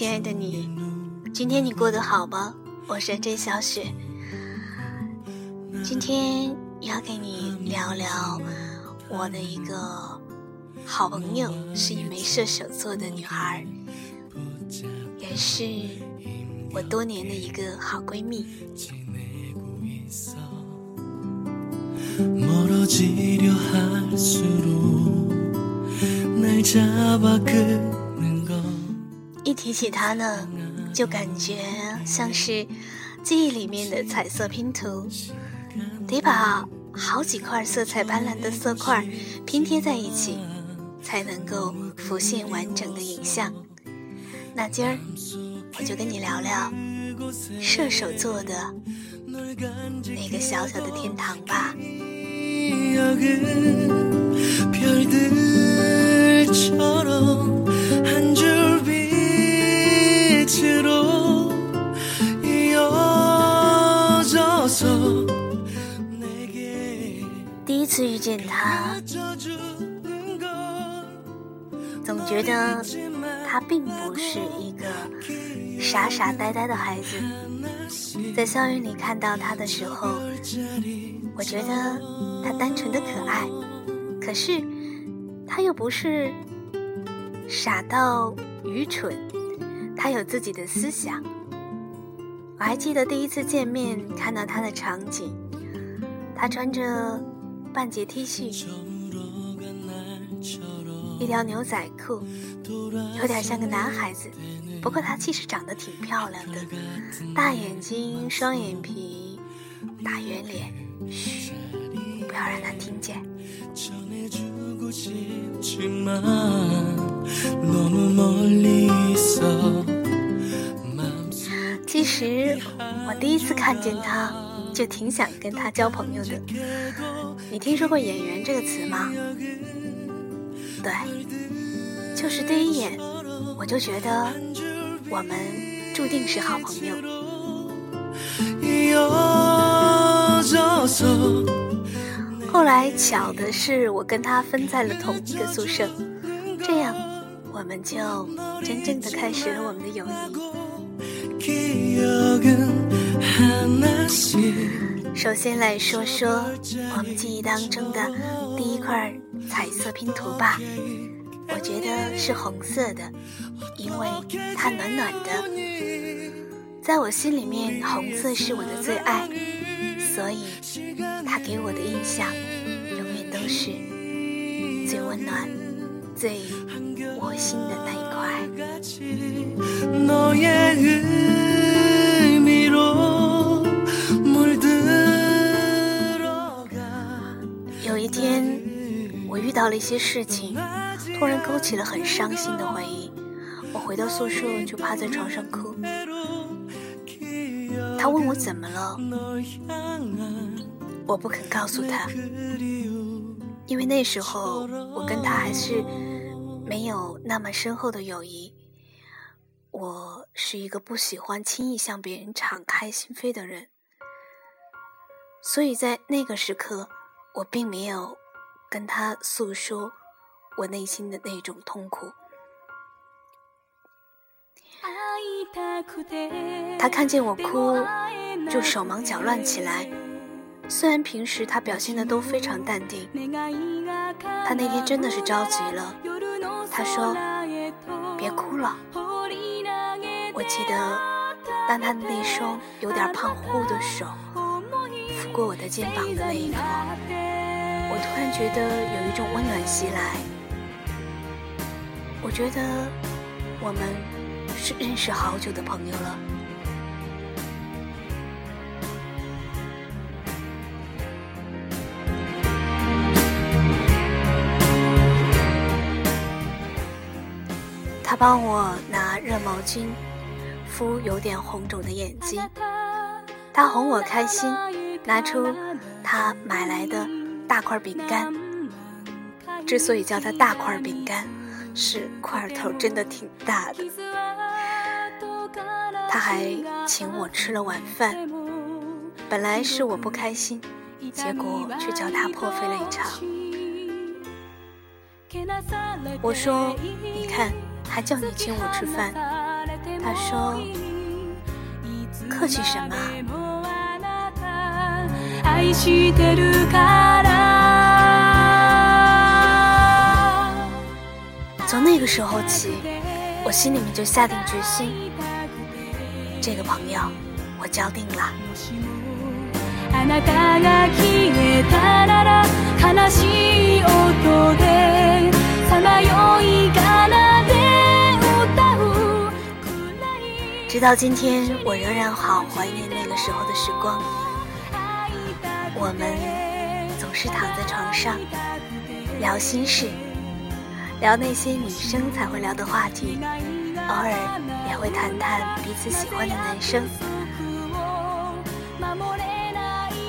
亲爱的你，今天你过得好吗？我是甄小雪，今天要给你聊聊我的一个好朋友，是一枚射手座的女孩，也是我多年的一个好闺蜜。一提起她呢，就感觉像是记忆里面的彩色拼图，得把好几块色彩斑斓的色块拼贴在一起，才能够浮现完整的影像。那今儿我就跟你聊聊射手座的那个小小的天堂吧。觉得他并不是一个傻傻呆呆的孩子。在校园里看到他的时候，我觉得他单纯的可爱，可是他又不是傻到愚蠢，他有自己的思想。我还记得第一次见面看到他的场景，他穿着。半截 T 恤，一条牛仔裤，有点像个男孩子。不过他其实长得挺漂亮的，大眼睛，双眼皮，大圆脸。嘘，不要让他听见。其实我第一次看见他。就挺想跟他交朋友的。你听说过“演员”这个词吗？对，就是第一眼我就觉得我们注定是好朋友。后来巧的是，我跟他分在了同一个宿舍，这样我们就真正的开始了我们的友谊。首先来说说我们记忆当中的第一块彩色拼图吧。我觉得是红色的，因为它暖暖的。在我心里面，红色是我的最爱，所以它给我的印象永远都是最温暖、最窝心的那一块。了一些事情，突然勾起了很伤心的回忆。我回到宿舍就趴在床上哭。他问我怎么了，我不肯告诉他，因为那时候我跟他还是没有那么深厚的友谊。我是一个不喜欢轻易向别人敞开心扉的人，所以在那个时刻，我并没有。跟他诉说我内心的那种痛苦，他看见我哭，就手忙脚乱起来。虽然平时他表现的都非常淡定，他那天真的是着急了。他说：“别哭了。”我记得，当他的那双有点胖乎乎的手抚过我的肩膀的那一刻。我突然觉得有一种温暖袭来，我觉得我们是认识好久的朋友了。他帮我拿热毛巾敷有点红肿的眼睛，他哄我开心，拿出他买来的。大块饼干，之所以叫它大块饼干，是块头真的挺大的。他还请我吃了晚饭，本来是我不开心，结果却叫他破费了一场。我说：“你看，还叫你请我吃饭，他说：“客气什么？”从那个时候起，我心里面就下定决心，这个朋友我交定了。直到今天，我仍然好怀念那个时候的时光。我们总是躺在床上聊心事，聊那些女生才会聊的话题，偶尔也会谈谈彼此喜欢的男生。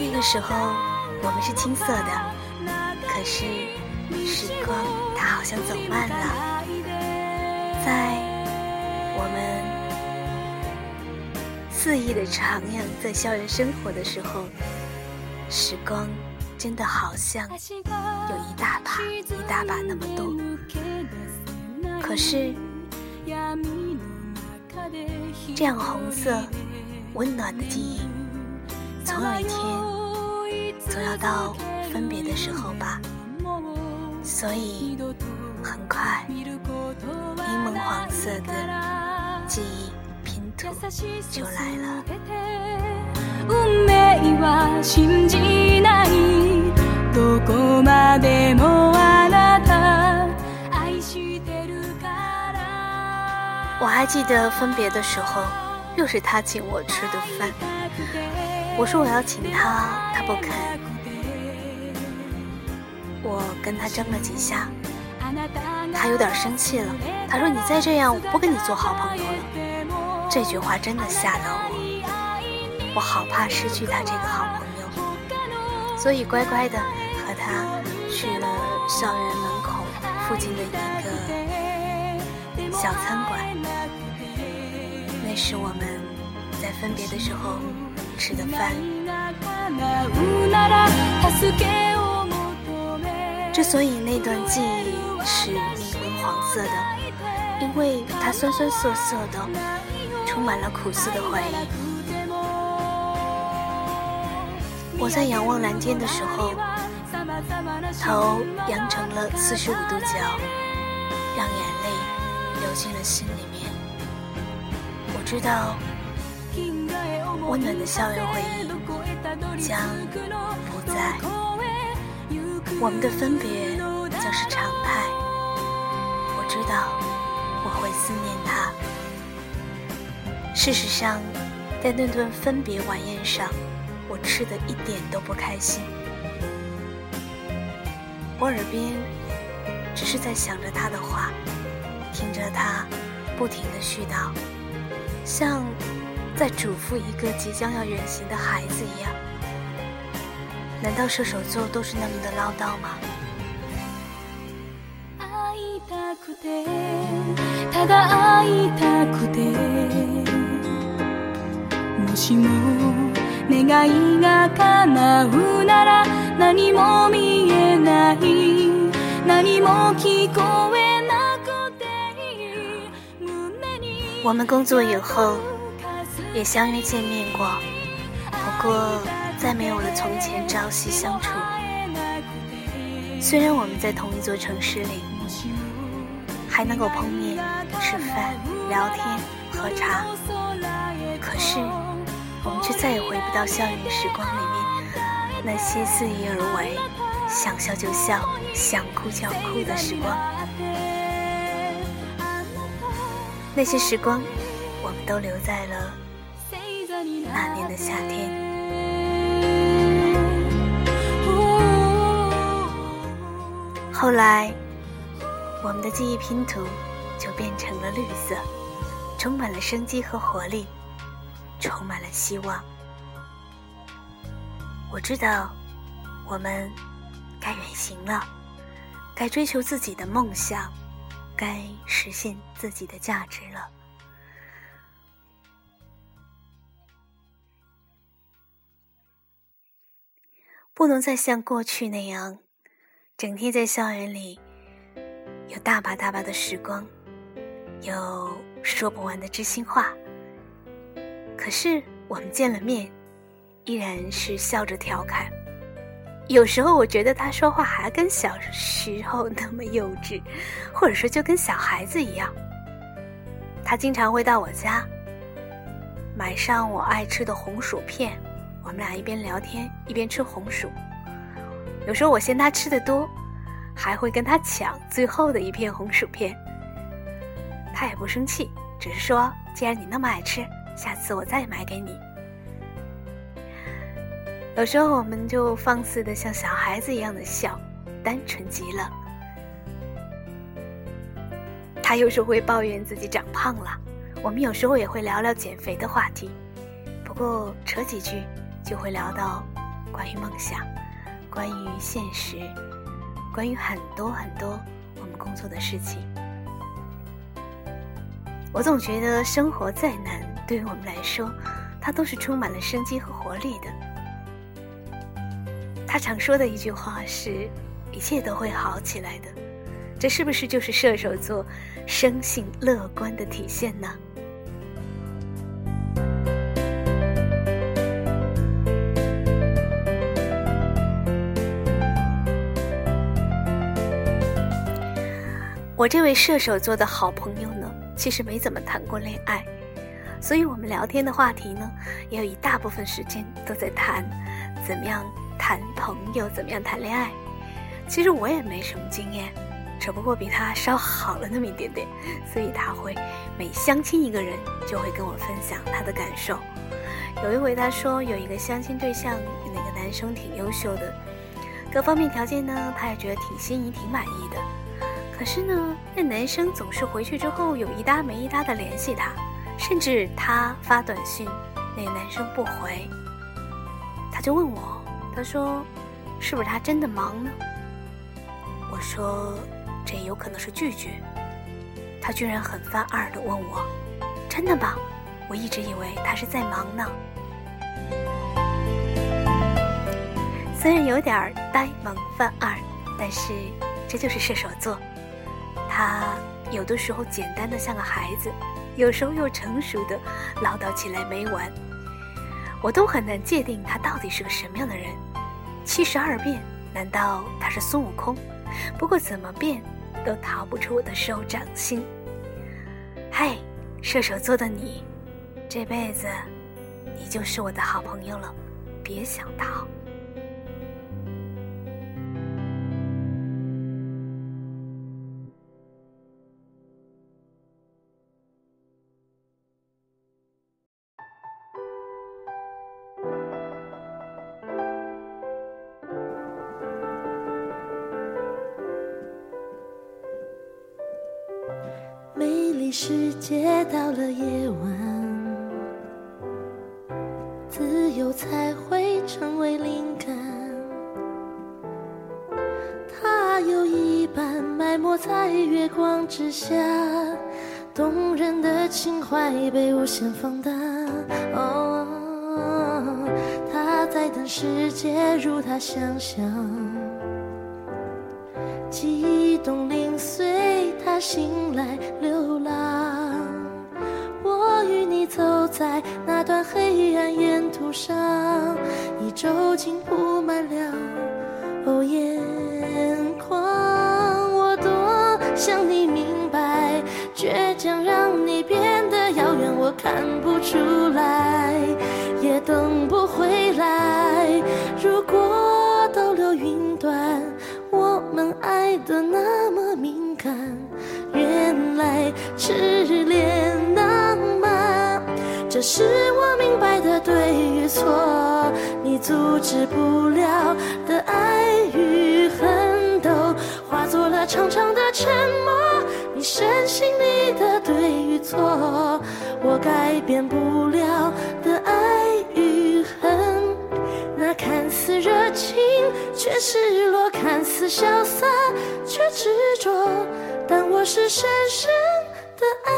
那个时候我们是青涩的，可是时光它好像走慢了，在我们肆意的徜徉在校园生活的时候，时光真的好像有一大把一大把那么多，可是这样红色温暖的记忆，总有一天。总要到分别的时候吧，所以很快，柠檬黄色的记忆拼图就来了。我还记得分别的时候，又是他请我吃的饭。我说我要请他，他不肯。我跟他争了几下，他有点生气了。他说：“你再这样，我不跟你做好朋友了。”这句话真的吓到我，我好怕失去他这个好朋友，所以乖乖的和他去了校园门口附近的一个小餐馆。那是我们在分别的时候。吃的饭。之所以那段记忆是柠檬黄色的，因为它酸酸涩涩的，充满了苦涩的回忆。我在仰望蓝天的时候，头扬成了四十五度角，让眼泪流进了心里面。我知道。温暖的校园回忆将不在，我们的分别将是常态。我知道我会思念他。事实上，在那顿分别晚宴上，我吃的一点都不开心。我耳边只是在想着他的话，听着他不停的絮叨，像。在嘱咐一个即将要远行的孩子一样，难道射手座都是那么的唠叨吗？我们工作以后。也相约见面过，不过再没有了从前朝夕相处。虽然我们在同一座城市里，还能够碰面、吃饭、聊天、喝茶，可是我们却再也回不到校园时光里面那些肆意而为、想笑就笑、想哭就哭的时光。那些时光，我们都留在了。那年的夏天，后来我们的记忆拼图就变成了绿色，充满了生机和活力，充满了希望。我知道，我们该远行了，该追求自己的梦想，该实现自己的价值了。不能再像过去那样，整天在校园里，有大把大把的时光，有说不完的知心话。可是我们见了面，依然是笑着调侃。有时候我觉得他说话还跟小时候那么幼稚，或者说就跟小孩子一样。他经常会到我家，买上我爱吃的红薯片，我们俩一边聊天一边吃红薯。有时候我嫌他吃的多，还会跟他抢最后的一片红薯片。他也不生气，只是说：“既然你那么爱吃，下次我再买给你。”有时候我们就放肆的像小孩子一样的笑，单纯极了。他有时候会抱怨自己长胖了，我们有时候也会聊聊减肥的话题，不过扯几句就会聊到关于梦想、关于现实、关于很多很多我们工作的事情。我总觉得生活再难，对于我们来说，它都是充满了生机和活力的。他常说的一句话是：“一切都会好起来的。”这是不是就是射手座生性乐观的体现呢？我这位射手座的好朋友呢，其实没怎么谈过恋爱，所以我们聊天的话题呢，也有一大部分时间都在谈怎么样。谈朋友怎么样谈恋爱？其实我也没什么经验，只不过比他稍好了那么一点点，所以他会每相亲一个人就会跟我分享他的感受。有一回他说有一个相亲对象，那个男生挺优秀的，各方面条件呢他也觉得挺心仪、挺满意的。可是呢，那男生总是回去之后有一搭没一搭的联系他，甚至他发短信，那男生不回，他就问我。他说：“是不是他真的忙呢？”我说：“这有可能是拒绝。”他居然很犯二的问我：“真的吗？”我一直以为他是在忙呢。虽然有点呆萌犯二，但是这就是射手座。他有的时候简单的像个孩子，有时候又成熟的唠叨起来没完。我都很难界定他到底是个什么样的人。七十二变，难道他是孙悟空？不过怎么变，都逃不出我的手掌心。嗨，射手座的你，这辈子你就是我的好朋友了，别想逃。世界到了夜晚，自由才会成为灵感。它有一半埋没在月光之下，动人的情怀被无限放大。哦，他在等世界如他想象，在那段黑暗沿途上，一皱紧铺满了哦眼眶。我多想你明白，倔强让你变得遥远，我看不出来，也等不回来。如果都流云端。我们爱的那么敏感，原来痴恋，这是我明白的对与错，你阻止不了的爱与恨，都化作了长长的沉默。你深信你的对与错，我改变不了的爱与恨。那看似热情却失落，看似潇洒却执着，但我是深深的爱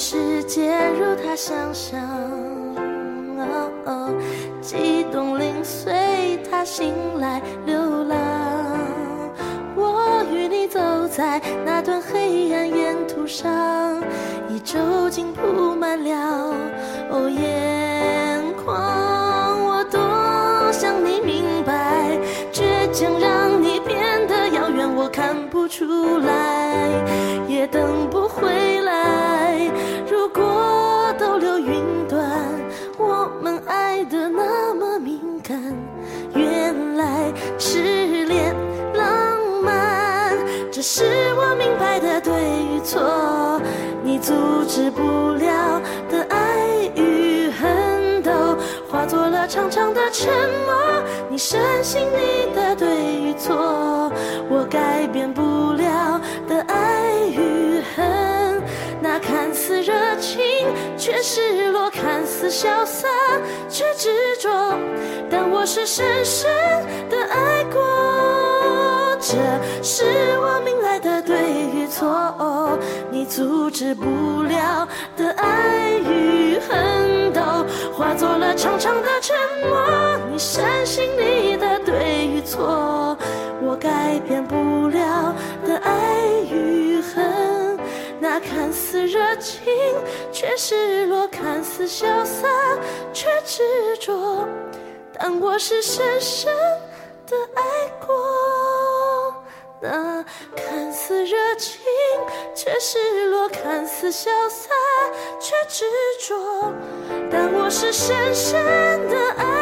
世界如他想象，激动零碎，他醒来流浪。我与你走在那段黑暗沿途上，一周竟铺满了哦眼眶。我多想你明白，倔强让你变得遥远，我看不出来，也等不止不了的爱与恨都化作了长长的沉默。你深信你的对与错，我改变不了的爱与恨。那看似热情却失落，看似潇洒却执着，但我是深深的爱过。这是我明来的对错，哦你阻止不了的爱与恨都化作了长长的沉默。你深信你的对与错，我改变不了的爱与恨。那看似热情却失落，看似潇洒却执着，但我是深深的爱过。那看似热情却失落，看似潇洒却执着，但我是深深的爱。